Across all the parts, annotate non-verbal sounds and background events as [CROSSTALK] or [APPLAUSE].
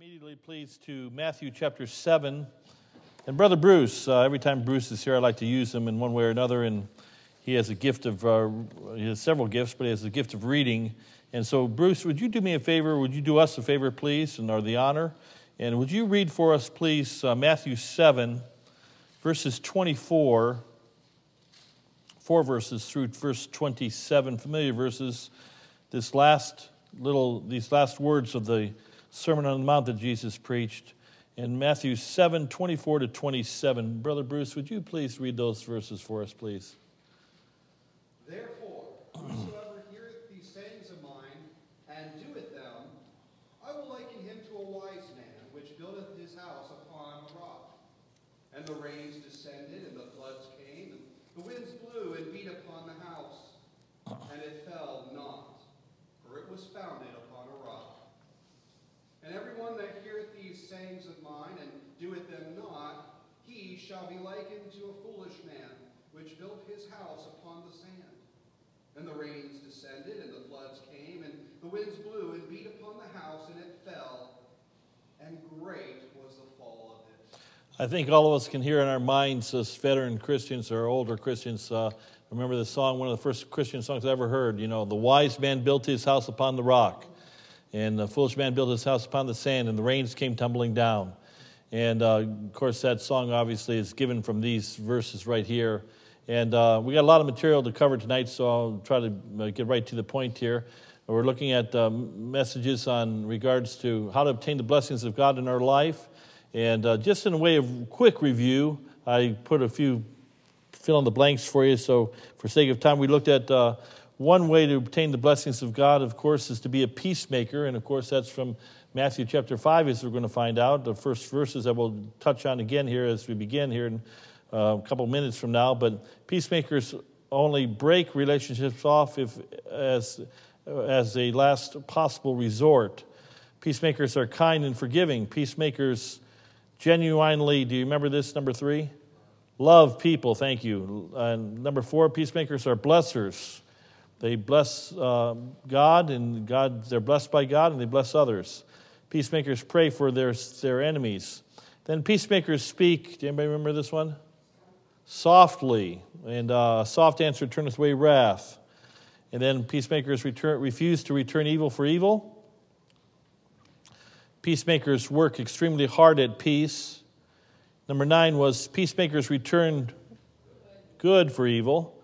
immediately, please, to Matthew chapter 7. And Brother Bruce, uh, every time Bruce is here, I like to use him in one way or another. And he has a gift of, uh, he has several gifts, but he has a gift of reading. And so, Bruce, would you do me a favor? Would you do us a favor, please, and are the honor? And would you read for us, please, uh, Matthew 7, verses 24, four verses through verse 27, familiar verses. This last little, these last words of the Sermon on the Mount that Jesus preached in Matthew 7 24 to 27. Brother Bruce, would you please read those verses for us, please? Therefore, whosoever heareth these sayings of mine and doeth them, I will liken him to a wise man which buildeth his house upon a rock. And the rains descended, and the floods came, and the winds blew and beat upon the house, and it fell not, for it was founded upon a rock. And everyone that heareth sayings of mine and doeth them not, he shall be likened to a foolish man which built his house upon the sand. And the rains descended, and the floods came, and the winds blew and beat upon the house, and it fell, and great was the fall of it. I think all of us can hear in our minds as veteran Christians or older Christians. Uh, remember the song, one of the first Christian songs I ever heard. You know, the wise man built his house upon the rock, and the foolish man built his house upon the sand, and the rains came tumbling down. And uh, of course, that song obviously is given from these verses right here. And uh, we got a lot of material to cover tonight, so I'll try to uh, get right to the point here. We're looking at uh, messages on regards to how to obtain the blessings of God in our life. And uh, just in a way of quick review, I put a few fill in the blanks for you. So, for sake of time, we looked at uh, one way to obtain the blessings of God, of course, is to be a peacemaker. And of course, that's from Matthew chapter 5, as we're going to find out. The first verses I will touch on again here as we begin here in uh, a couple minutes from now. But peacemakers only break relationships off if, as, as a last possible resort. Peacemakers are kind and forgiving. Peacemakers genuinely, do you remember this, number three? Love people, thank you. And number four, peacemakers are blessers. They bless uh, God, and God, they're blessed by God, and they bless others. Peacemakers pray for their, their enemies. Then peacemakers speak. Do anybody remember this one? Softly, and uh, soft answer turneth away wrath. And then peacemakers return, refuse to return evil for evil. Peacemakers work extremely hard at peace. Number nine was peacemakers return good for evil.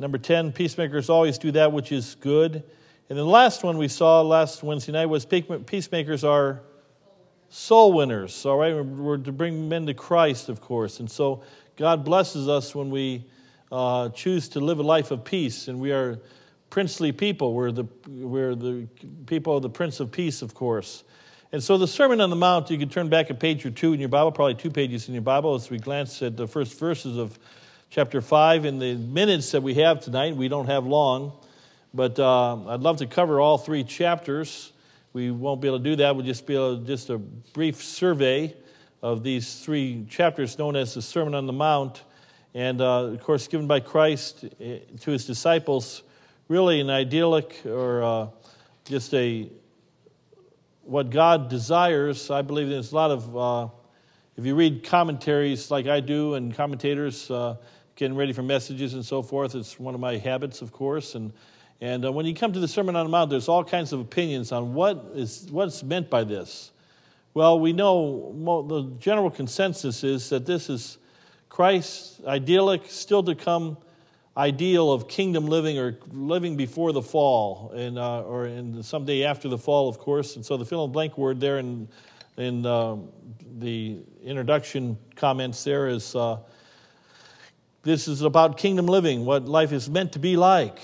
Number 10, peacemakers always do that which is good. And the last one we saw last Wednesday night was peacemakers are soul winners. All right, we're to bring men to Christ, of course. And so God blesses us when we uh, choose to live a life of peace, and we are princely people. We're the, we're the people of the Prince of Peace, of course. And so the Sermon on the Mount, you can turn back a page or two in your Bible, probably two pages in your Bible, as we glance at the first verses of chapter 5. In the minutes that we have tonight, we don't have long, but uh, I'd love to cover all three chapters. We won't be able to do that. We'll just be able to, just a brief survey of these three chapters known as the Sermon on the Mount. And uh, of course, given by Christ eh, to his disciples, really an idyllic or uh, just a what God desires. I believe there's a lot of, uh, if you read commentaries like I do and commentators uh, getting ready for messages and so forth, it's one of my habits, of course. And, and uh, when you come to the Sermon on the Mount, there's all kinds of opinions on what is, what's meant by this. Well, we know the general consensus is that this is Christ's idyllic, still to come ideal of kingdom living or living before the fall, and, uh, or in someday after the fall, of course. And so the fill in blank word there in, in uh, the introduction comments there is uh, this is about kingdom living, what life is meant to be like.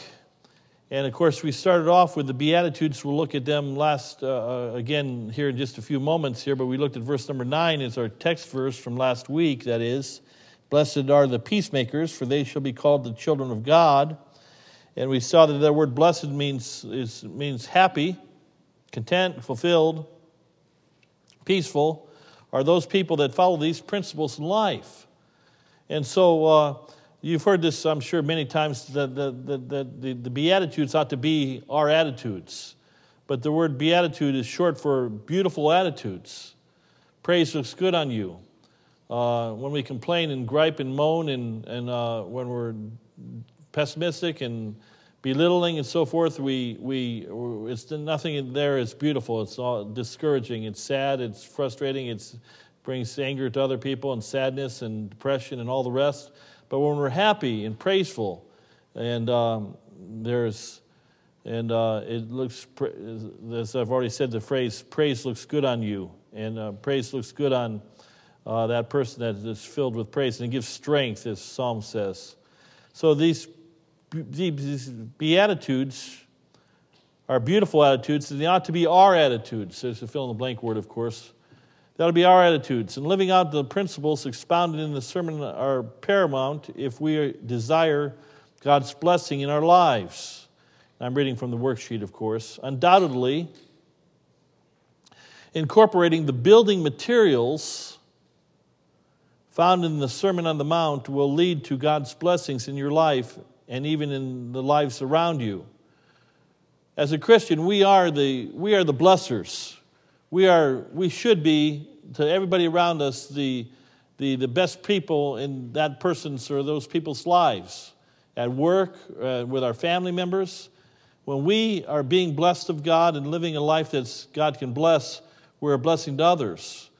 And of course, we started off with the Beatitudes. We'll look at them last, uh, uh, again, here in just a few moments here, but we looked at verse number nine as our text verse from last week, that is. Blessed are the peacemakers, for they shall be called the children of God. And we saw that that word blessed means, is, means happy, content, fulfilled, peaceful, are those people that follow these principles in life. And so uh, you've heard this, I'm sure, many times that the, the, the, the, Beatitudes ought to be our attitudes. but the word beatitude is short for beautiful attitudes. Praise looks good on you. Uh, when we complain and gripe and moan, and, and uh, when we're pessimistic and belittling and so forth, we, we, it's nothing in there is beautiful. It's all discouraging. It's sad. It's frustrating. It brings anger to other people and sadness and depression and all the rest. But when we're happy and praiseful, and um, there's and uh, it looks, as I've already said, the phrase "praise looks good on you," and uh, praise looks good on uh, that person that is filled with praise, and it gives strength, as Psalm says. So these, these beatitudes are beautiful attitudes, and they ought to be our attitudes. There's a fill in the blank word, of course. That ought to be our attitudes. And living out the principles expounded in the sermon are paramount if we desire God's blessing in our lives. I'm reading from the worksheet, of course. Undoubtedly, incorporating the building materials found in the Sermon on the Mount will lead to God's blessings in your life and even in the lives around you. As a Christian, we are the, we are the blessers. We, are, we should be, to everybody around us, the, the, the best people in that person's or those people's lives. At work, uh, with our family members, when we are being blessed of God and living a life that God can bless, we're a blessing to others.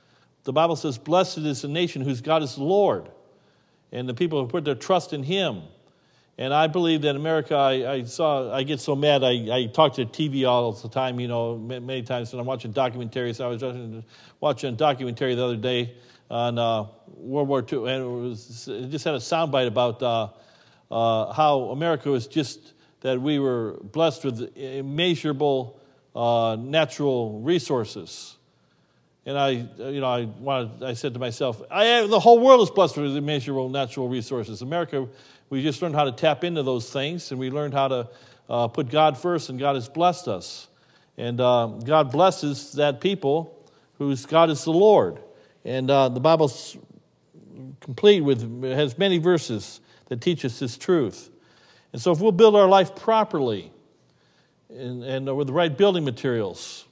The Bible says, Blessed is the nation whose God is the Lord, and the people who put their trust in Him. And I believe that America, I, I saw, I get so mad. I, I talk to TV all the time, you know, many times when I'm watching documentaries. I was watching, watching a documentary the other day on uh, World War II, and it, was, it just had a soundbite about uh, uh, how America was just that we were blessed with immeasurable uh, natural resources. And I, you know, I wanted, I said to myself, I, the whole world is blessed with immeasurable natural resources. America, we just learned how to tap into those things, and we learned how to uh, put God first, and God has blessed us. And uh, God blesses that people whose God is the Lord. And uh, the Bible's complete with has many verses that teach us this truth. And so, if we'll build our life properly and, and with the right building materials,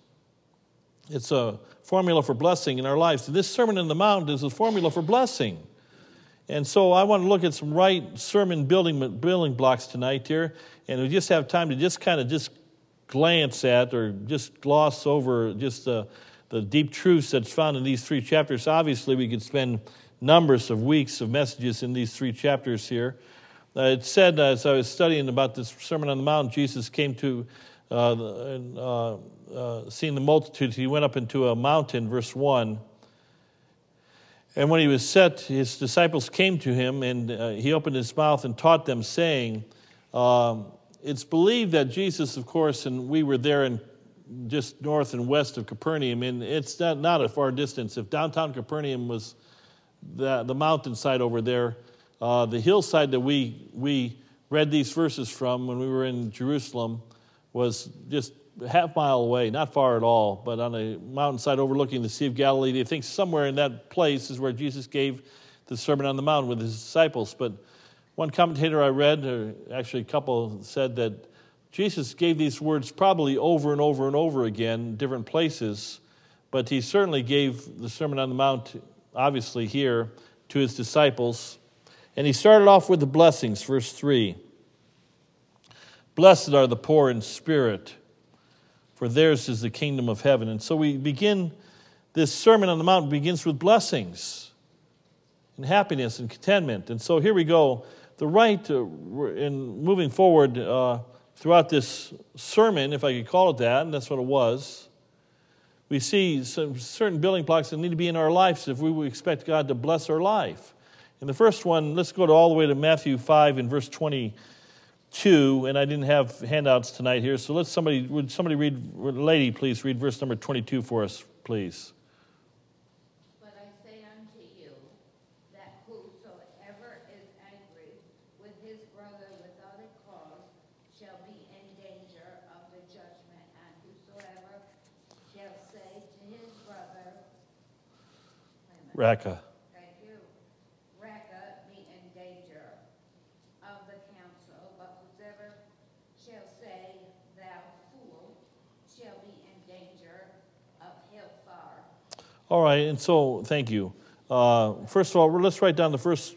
it's a formula for blessing in our lives. This Sermon on the Mount is a formula for blessing. And so I want to look at some right sermon building, building blocks tonight here. And we just have time to just kind of just glance at or just gloss over just the, the deep truths that's found in these three chapters. Obviously, we could spend numbers of weeks of messages in these three chapters here. Uh, it said, as I was studying about this Sermon on the Mount, Jesus came to, uh, uh, uh, seeing the multitudes, he went up into a mountain, verse 1. And when he was set, his disciples came to him, and uh, he opened his mouth and taught them, saying, um, It's believed that Jesus, of course, and we were there in just north and west of Capernaum, and it's not, not a far distance. If downtown Capernaum was the, the mountainside over there, uh, the hillside that we, we read these verses from when we were in Jerusalem was just a half mile away, not far at all, but on a mountainside overlooking the Sea of Galilee. They think somewhere in that place is where Jesus gave the Sermon on the Mount with his disciples. But one commentator I read, or actually a couple, said that Jesus gave these words probably over and over and over again, different places, but he certainly gave the Sermon on the Mount, obviously here, to his disciples. And he started off with the blessings, verse 3. Blessed are the poor in spirit, for theirs is the kingdom of heaven. And so we begin this Sermon on the Mount begins with blessings and happiness and contentment. And so here we go. The right in moving forward uh, throughout this sermon, if I could call it that, and that's what it was, we see some certain building blocks that need to be in our lives if we would expect God to bless our life. And the first one, let's go to all the way to Matthew 5 and verse 22. And I didn't have handouts tonight here, so let's somebody, would somebody read, lady, please read verse number 22 for us, please. But I say unto you that whosoever is angry with his brother without a cause shall be in danger of the judgment, and whosoever shall say to his brother, Raca. shall be All right, and so thank you. Uh, first of all, let's write down the first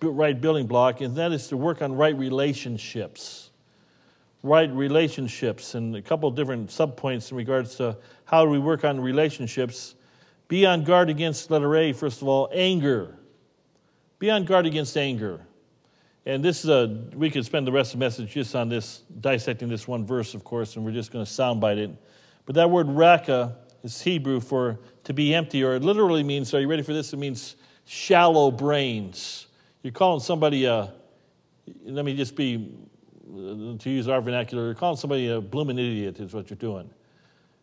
right building block, and that is to work on right relationships. Right relationships, and a couple different subpoints in regards to how do we work on relationships. Be on guard against, letter A, first of all, anger. Be on guard against anger. And this is a, we could spend the rest of the message just on this, dissecting this one verse, of course, and we're just going to soundbite it. But that word raka is Hebrew for to be empty, or it literally means, are you ready for this? It means shallow brains. You're calling somebody a, let me just be, to use our vernacular, you're calling somebody a blooming idiot, is what you're doing.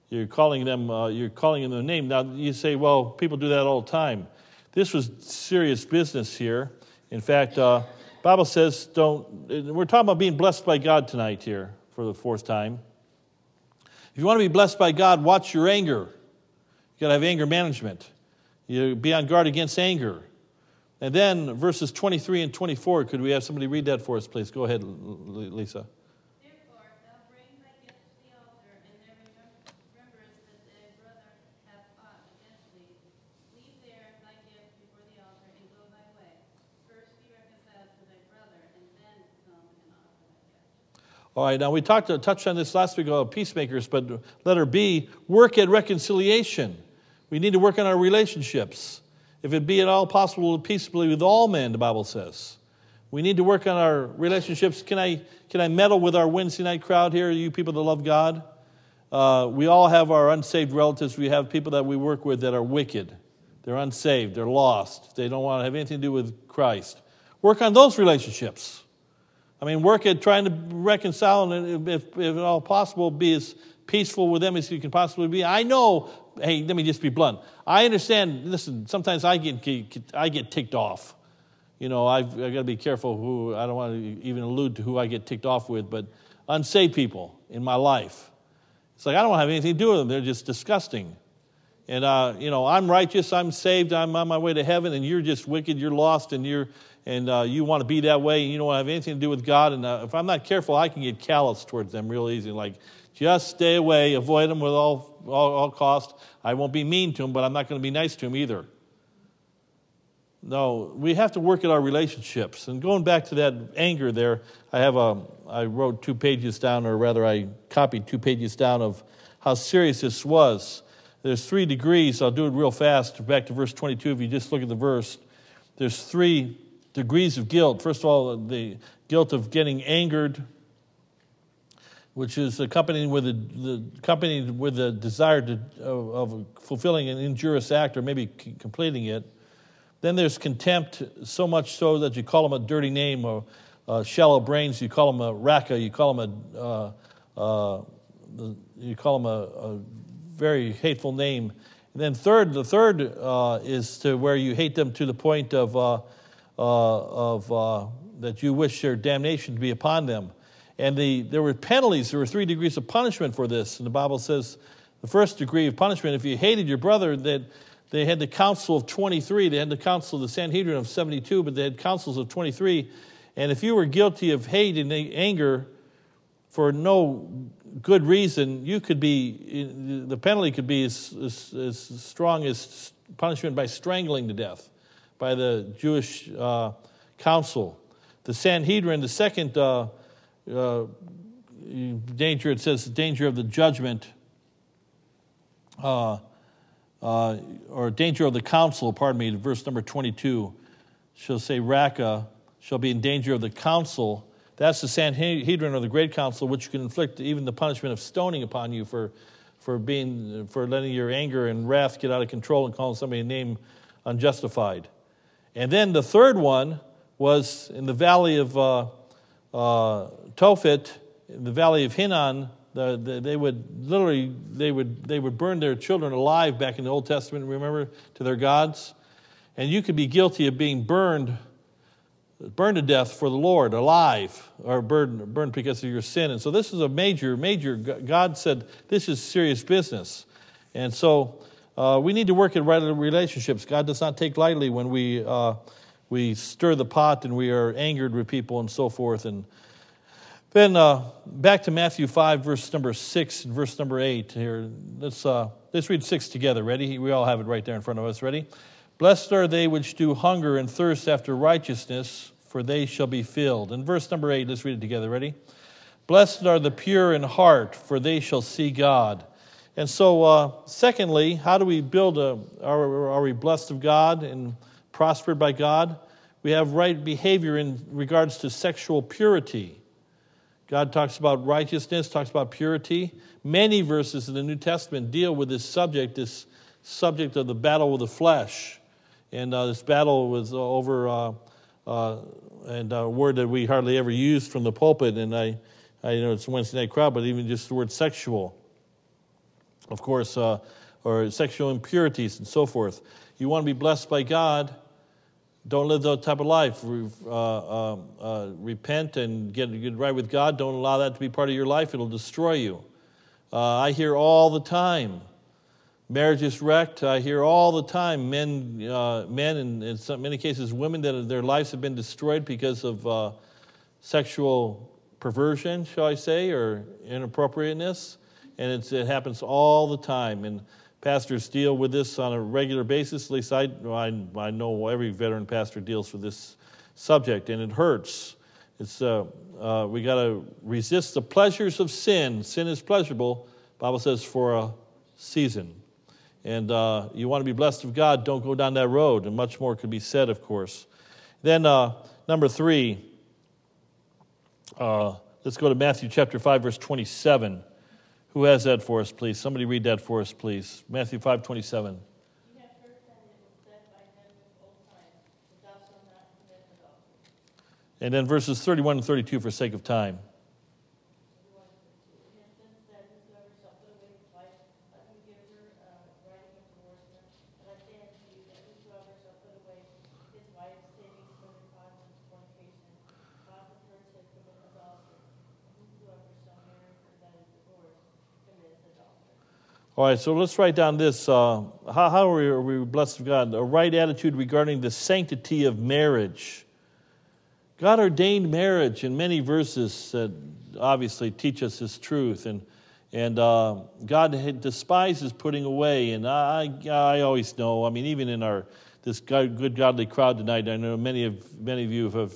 You're calling them, uh, you're calling them a name. Now, you say, well, people do that all the time. This was serious business here. In fact, uh, Bible says don't, we're talking about being blessed by God tonight here for the fourth time. If you want to be blessed by God, watch your anger. You got to have anger management. You be on guard against anger. And then verses 23 and 24, could we have somebody read that for us, please? Go ahead, Lisa. All right, now we talked touched on this last week about peacemakers, but letter B, work at reconciliation. We need to work on our relationships. If it be at all possible, to peaceably with all men, the Bible says. We need to work on our relationships. Can I, can I meddle with our Wednesday night crowd here, you people that love God? Uh, we all have our unsaved relatives. We have people that we work with that are wicked. They're unsaved. They're lost. They don't want to have anything to do with Christ. Work on those relationships. I mean, work at trying to reconcile and, if, if at all possible, be as peaceful with them as you can possibly be. I know, hey, let me just be blunt. I understand, listen, sometimes I get, I get ticked off. You know, I've, I've got to be careful who, I don't want to even allude to who I get ticked off with, but unsaved people in my life. It's like I don't have anything to do with them. They're just disgusting. And, uh, you know, I'm righteous, I'm saved, I'm on my way to heaven, and you're just wicked, you're lost, and you're, and uh, you want to be that way and you don't want to have anything to do with God. And uh, if I'm not careful, I can get callous towards them real easy. Like, just stay away, avoid them with all, all, all cost. I won't be mean to them, but I'm not going to be nice to them either. No, we have to work at our relationships. And going back to that anger there, I have a, I wrote two pages down, or rather, I copied two pages down of how serious this was. There's three degrees. I'll do it real fast. Back to verse 22. If you just look at the verse, there's three degrees of guilt. First of all, the guilt of getting angered, which is accompanied with a, the, accompanied with a desire to, of, of fulfilling an injurious act or maybe c- completing it. Then there's contempt, so much so that you call them a dirty name or uh, shallow brains. You call them a raca. You call them a uh, uh, you call them a, a, very hateful name. And then third, the third uh, is to where you hate them to the point of uh, of, uh, that you wish their damnation to be upon them. And the, there were penalties, there were three degrees of punishment for this. And the Bible says the first degree of punishment, if you hated your brother, that they had the council of 23, they had the council of the Sanhedrin of 72, but they had councils of 23. And if you were guilty of hate and anger for no good reason, you could be, the penalty could be as, as, as strong as punishment by strangling to death by the Jewish uh, council. The Sanhedrin, the second uh, uh, danger, it says the danger of the judgment, uh, uh, or danger of the council, pardon me, verse number 22, shall say, Raca shall be in danger of the council. That's the Sanhedrin or the Great Council, which can inflict even the punishment of stoning upon you for, for, being, for letting your anger and wrath get out of control and calling somebody a name unjustified. And then the third one was in the valley of uh, uh, Tophet, in the valley of Hinnom. The, the, they would literally they would they would burn their children alive back in the Old Testament. Remember to their gods, and you could be guilty of being burned burned to death for the Lord, alive, or burned, burned because of your sin. And so this is a major, major, God said this is serious business. And so uh, we need to work at right relationships. God does not take lightly when we, uh, we stir the pot and we are angered with people and so forth. And then uh, back to Matthew 5, verse number 6 and verse number 8 here. Let's, uh, let's read six together. Ready? We all have it right there in front of us. Ready? Blessed are they which do hunger and thirst after righteousness, for they shall be filled. And verse number eight, let's read it together. Ready? Blessed are the pure in heart, for they shall see God. And so, uh, secondly, how do we build a, are, are we blessed of God and prospered by God? We have right behavior in regards to sexual purity. God talks about righteousness, talks about purity. Many verses in the New Testament deal with this subject, this subject of the battle with the flesh. And uh, this battle was over, uh, uh, and a word that we hardly ever use from the pulpit. And I, I know it's Wednesday night crowd, but even just the word sexual, of course, uh, or sexual impurities and so forth. You want to be blessed by God. Don't live that type of life. Uh, um, uh, repent and get, get right with God. Don't allow that to be part of your life. It'll destroy you. I hear all the time marriage is wrecked. I hear all the time men, uh, men and in some, many cases women that their lives have been destroyed because of uh, sexual perversion, shall I say, or inappropriateness. And it happens all the time. And pastors deal with this on a regular basis. At least I, I, I know every veteran pastor deals with this subject, and it hurts. It's, uh, uh we got to resist the pleasures of sin. Sin is pleasurable, Bible says, for a season and uh, you want to be blessed of God, don't go down that road. And much more could be said, of course. Then, uh, number three, uh, let's go to Matthew chapter 5, verse 27. Who has that for us, please? Somebody read that for us, please. Matthew 5, 27. And then verses 31 and 32 for sake of time. All right, so let's write down this. Uh, how, how are, we, are we blessed of God? A right attitude regarding the sanctity of marriage. God ordained marriage in many verses that obviously teach us His truth, and and uh, God despises putting away. And I, I always know. I mean, even in our this good godly crowd tonight, I know many of many of you have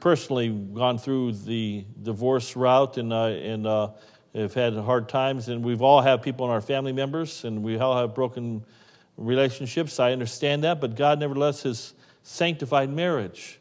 personally gone through the divorce route, and uh, and have had hard times, and we've all had people in our family members, and we all have broken relationships. I understand that, but God nevertheless has sanctified marriage.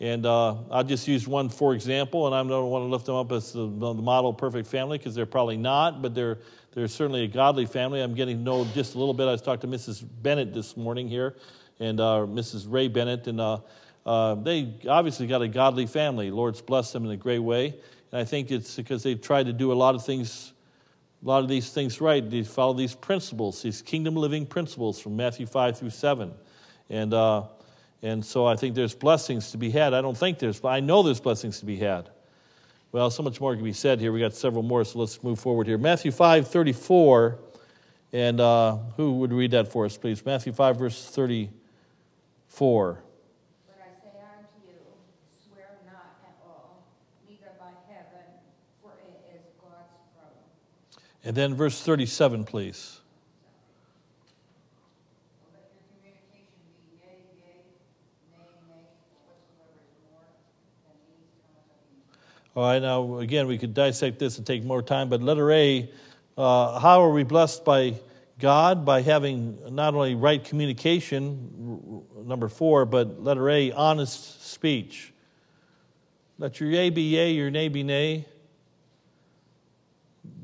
And uh, I'll just use one for example, and I don't want to lift them up as the, the model perfect family because they're probably not, but they're, they're certainly a godly family. I'm getting to know just a little bit. I was talking to Mrs. Bennett this morning here, and uh, Mrs. Ray Bennett, and uh, uh, they obviously got a godly family. Lord's blessed them in a great way. And I think it's because they've tried to do a lot of things, a lot of these things right. They follow these principles, these kingdom living principles from Matthew 5 through 7. And, uh, and so I think there's blessings to be had. I don't think there's, but I know there's blessings to be had. Well, so much more can be said here. We got several more, so let's move forward here. Matthew 5 34. And uh, who would read that for us, please? Matthew 5, verse 34. And then verse 37, please. All right, now again, we could dissect this and take more time, but letter A uh, how are we blessed by God? By having not only right communication, number four, but letter A, honest speech. Let your yea be yea, your nay be nay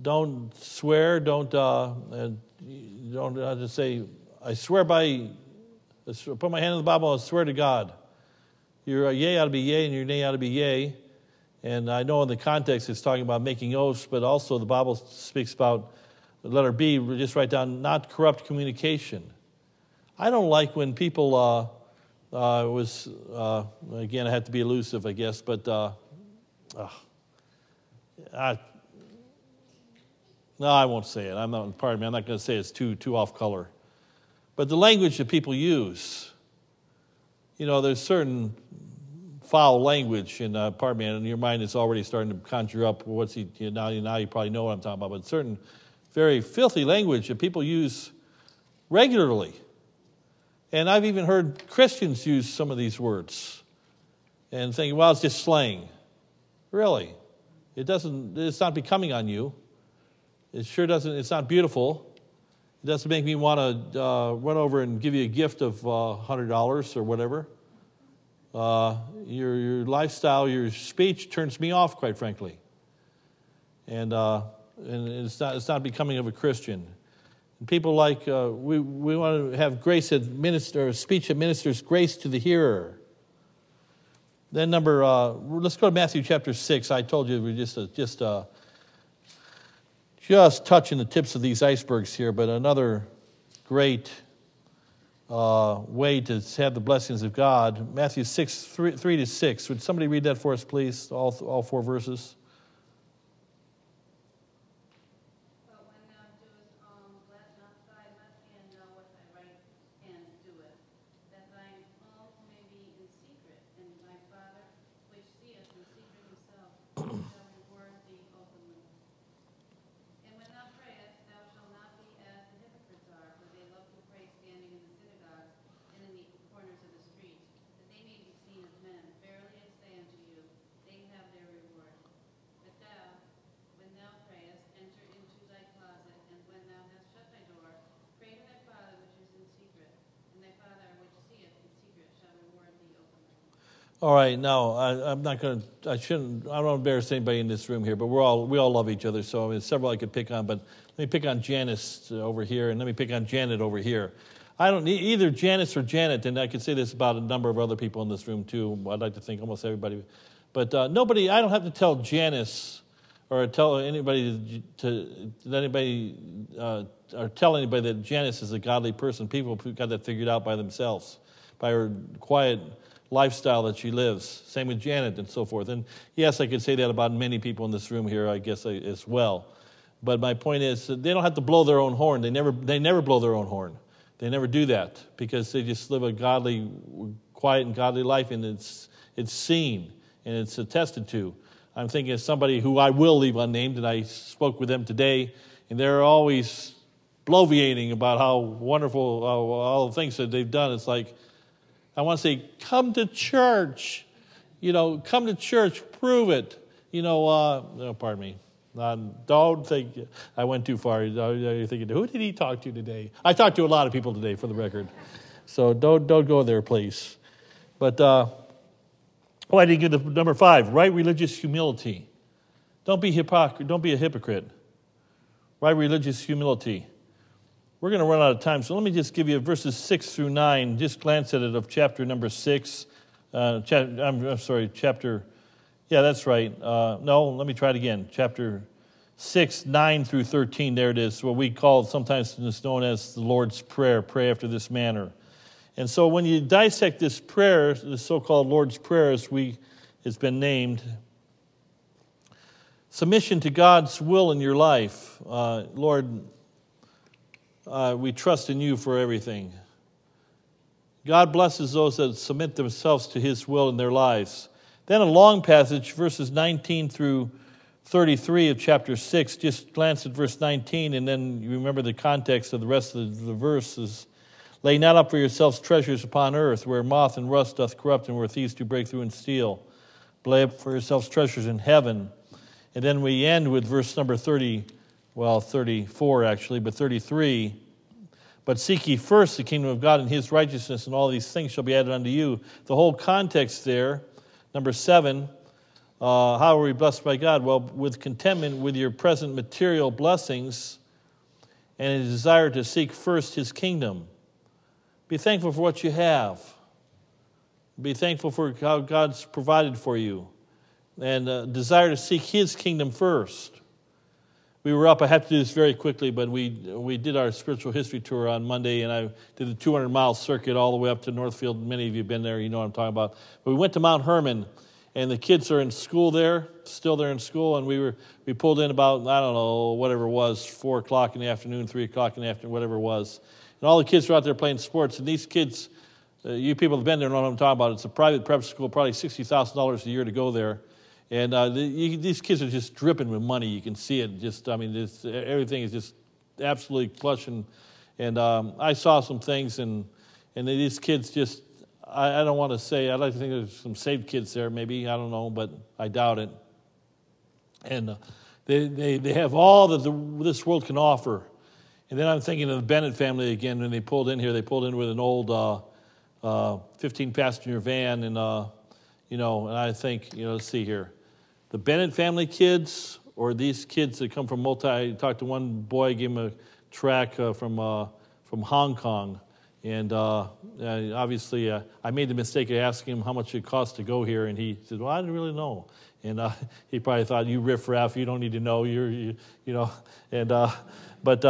don't swear, don't, uh, don't just say, I swear by, I put my hand in the Bible I swear to God. Your yea ought to be yea and your nay ought to be yea. And I know in the context it's talking about making oaths, but also the Bible speaks about the letter B, just write down not corrupt communication. I don't like when people uh, uh, was uh, again I have to be elusive, I guess, but uh, I, no, I won't say it. I'm not, pardon me, I'm not going to say it's too, too off color. But the language that people use, you know, there's certain foul language, and uh, pardon me, and your mind is already starting to conjure up what's he, you know, now, now you probably know what I'm talking about, but certain very filthy language that people use regularly. And I've even heard Christians use some of these words and think, well, it's just slang. Really? It doesn't, it's not becoming on you. It sure doesn't, it's not beautiful. It doesn't make me want to uh, run over and give you a gift of uh, $100 or whatever. Uh, your, your lifestyle, your speech turns me off, quite frankly. And, uh, and it's, not, it's not becoming of a Christian. And people like, uh, we, we want to have grace that minister, speech that ministers grace to the hearer. Then number, uh, let's go to Matthew chapter 6. I told you we're just, just, just touching the tips of these icebergs here, but another great uh, way to have the blessings of God. Matthew 6, 3, 3, to 6. Would somebody read that for us, please? All, all four verses. All right, now I, am not going to. I shouldn't. I don't embarrass anybody in this room here, but we're all we all love each other. So I mean, several I could pick on, but let me pick on Janice over here, and let me pick on Janet over here. I don't need either Janice or Janet, and I could say this about a number of other people in this room too. I'd like to think almost everybody, but uh, nobody. I don't have to tell Janice or tell anybody to, to anybody uh, or tell anybody that Janice is a godly person. People got that figured out by themselves, by her quiet lifestyle that she lives. Same with Janet and so forth. And yes, I could say that about many people in this room here, I guess, as well. But my point is, they don't have to blow their own horn. They never, they never blow their own horn. They never do that because they just live a godly, quiet, and godly life, and it's, it's seen and it's attested to. I'm thinking of somebody who I will leave unnamed, and I spoke with them today, and they're always bloviating about how wonderful how, all the things that they've done. It's like, I want to say, come to church. You know, come to church, prove it. You know, uh, pardon me. Uh, don't think I went too far. You're thinking, who did he talk to today? I talked to a lot of people today, for the record. So don't, don't go there, please. But uh, oh, I didn't get to number five right religious humility. Don't be, hypocr- don't be a hypocrite. Right religious humility. We're going to run out of time, so let me just give you verses 6 through 9. Just glance at it of chapter number 6. Uh, cha- I'm, I'm, sorry, chapter, yeah, that's right. Uh, no, let me try it again. Chapter 6, 9 through 13, there it is, what we call sometimes it's known as the Lord's Prayer, pray after this manner. And so when you dissect this prayer, the so called Lord's Prayer, as we, it's been named, submission to God's will in your life. Uh, Lord, uh, we trust in you for everything. God blesses those that submit themselves to his will in their lives. Then a long passage, verses 19 through 33 of chapter 6. Just glance at verse 19, and then you remember the context of the rest of the verses. Lay not up for yourselves treasures upon earth, where moth and rust doth corrupt, and where thieves do break through and steal. Lay up for yourselves treasures in heaven. And then we end with verse number 30 well, 34 actually, but 33. But seek ye first the kingdom of God and his righteousness, and all these things shall be added unto you. The whole context there, number seven, uh, how are we blessed by God? Well, with contentment with your present material blessings and a desire to seek first his kingdom. Be thankful for what you have. Be thankful for how God's provided for you. And uh, desire to seek his kingdom first we were up. I have to do this very quickly, but we we did our spiritual history tour on Monday, and I did the 200 mile circuit all the way up to Northfield. Many of you have been there, you know what I'm talking about. But we went to Mount Hermon, and the kids are in school there, still there in school, and we were we pulled in about I don't know whatever it was, four o'clock in the afternoon, three o'clock in the afternoon, whatever it was, and all the kids were out there playing sports, and these kids. Uh, you people have been there know what I'm talking about. It's a private prep school, probably $60,000 a year to go there and uh, the, you, these kids are just dripping with money. You can see it. Just, I mean, everything is just absolutely plush. And, um, I saw some things, and, and these kids just, I, I don't want to say, I'd like to think there's some saved kids there, maybe, I don't know, but I doubt it. And uh, they, they, they have all that the, this world can offer. And then I'm thinking of the Bennett family again. When they pulled in here, they pulled in with an old uh, uh, 15 passenger van, and uh, you know, and I think, you know, let's see here, the Bennett family kids or these kids that come from multi. I talked to one boy, gave him a track uh, from uh, from Hong Kong, and uh, obviously I made the mistake of asking him how much it cost to go here, and he said, "Well, I didn't really know." And [LAUGHS] he probably thought, "You riffraff, you don't need to know." You're, you, you know, and but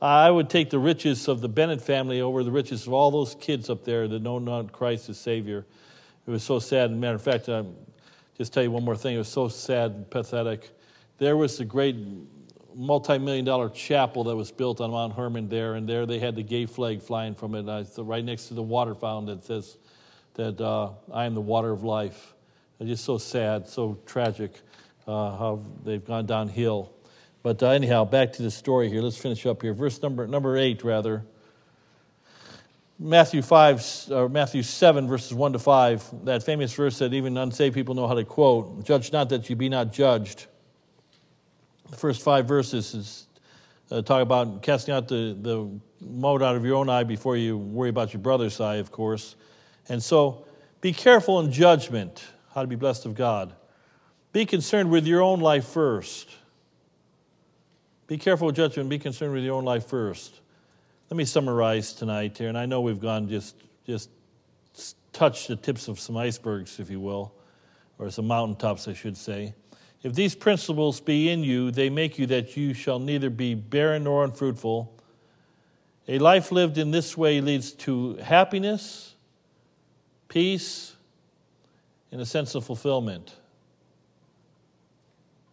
I would take the riches of the Bennett family over the riches of all those kids up there that know not Christ as Savior. It was so sad. As a matter of fact, I'll just tell you one more thing. It was so sad and pathetic. There was the great multi million dollar chapel that was built on Mount Hermon there, and there they had the gay flag flying from it, uh, right next to the water fountain that says that uh, I am the water of life. It's just so sad, so tragic uh, how they've gone downhill. But uh, anyhow, back to the story here. Let's finish up here. Verse number, number 8, rather. Matthew 5, or Matthew 7, verses 1 to 5, that famous verse that even unsaved people know how to quote Judge not that you be not judged. The first five verses is uh, talk about casting out the, the mote out of your own eye before you worry about your brother's eye, of course. And so be careful in judgment, how to be blessed of God. Be concerned with your own life first. Be careful with judgment. Be concerned with your own life first. Let me summarize tonight here, and I know we've gone just just touched the tips of some icebergs, if you will, or some mountaintops, I should say. If these principles be in you, they make you that you shall neither be barren nor unfruitful. A life lived in this way leads to happiness, peace, and a sense of fulfillment.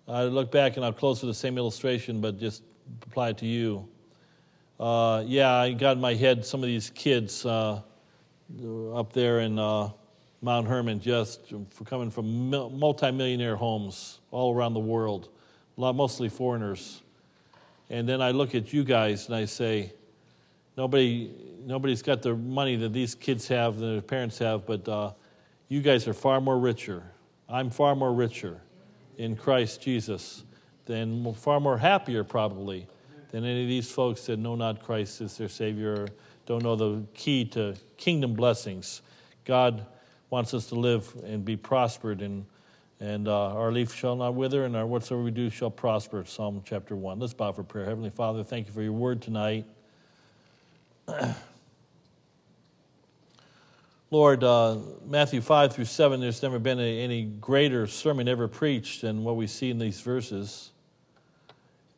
I look back and I'll close with the same illustration, but just apply it to you. Uh, yeah, I got in my head some of these kids uh, up there in uh, Mount Hermon, just for coming from multimillionaire homes all around the world, lot, mostly foreigners. And then I look at you guys and I say, nobody, nobody's got the money that these kids have, that their parents have, but uh, you guys are far more richer. I'm far more richer in Christ Jesus, than far more happier probably than any of these folks that know not Christ as their Savior or don't know the key to kingdom blessings. God wants us to live and be prospered, and, and uh, our leaf shall not wither, and our whatsoever we do shall prosper. Psalm chapter 1. Let's bow for prayer. Heavenly Father, thank you for your word tonight. [CLEARS THROAT] Lord, uh, Matthew 5 through 7, there's never been any greater sermon ever preached than what we see in these verses.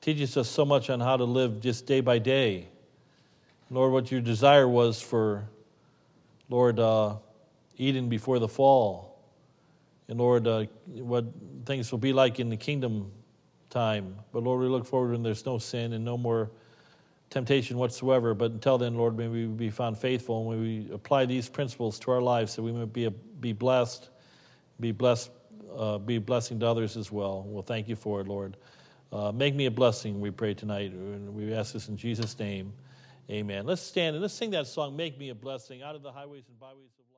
Teaches us so much on how to live just day by day. Lord, what your desire was for, Lord, uh, Eden before the fall. And Lord, uh, what things will be like in the kingdom time. But Lord, we look forward when there's no sin and no more temptation whatsoever. But until then, Lord, may we be found faithful and may we apply these principles to our lives so we may be, a, be blessed, be blessed, uh, be blessing to others as well. Well, thank you for it, Lord. Uh, make me a blessing, we pray tonight. And we ask this in Jesus' name. Amen. Let's stand and let's sing that song, Make Me a Blessing, out of the highways and byways of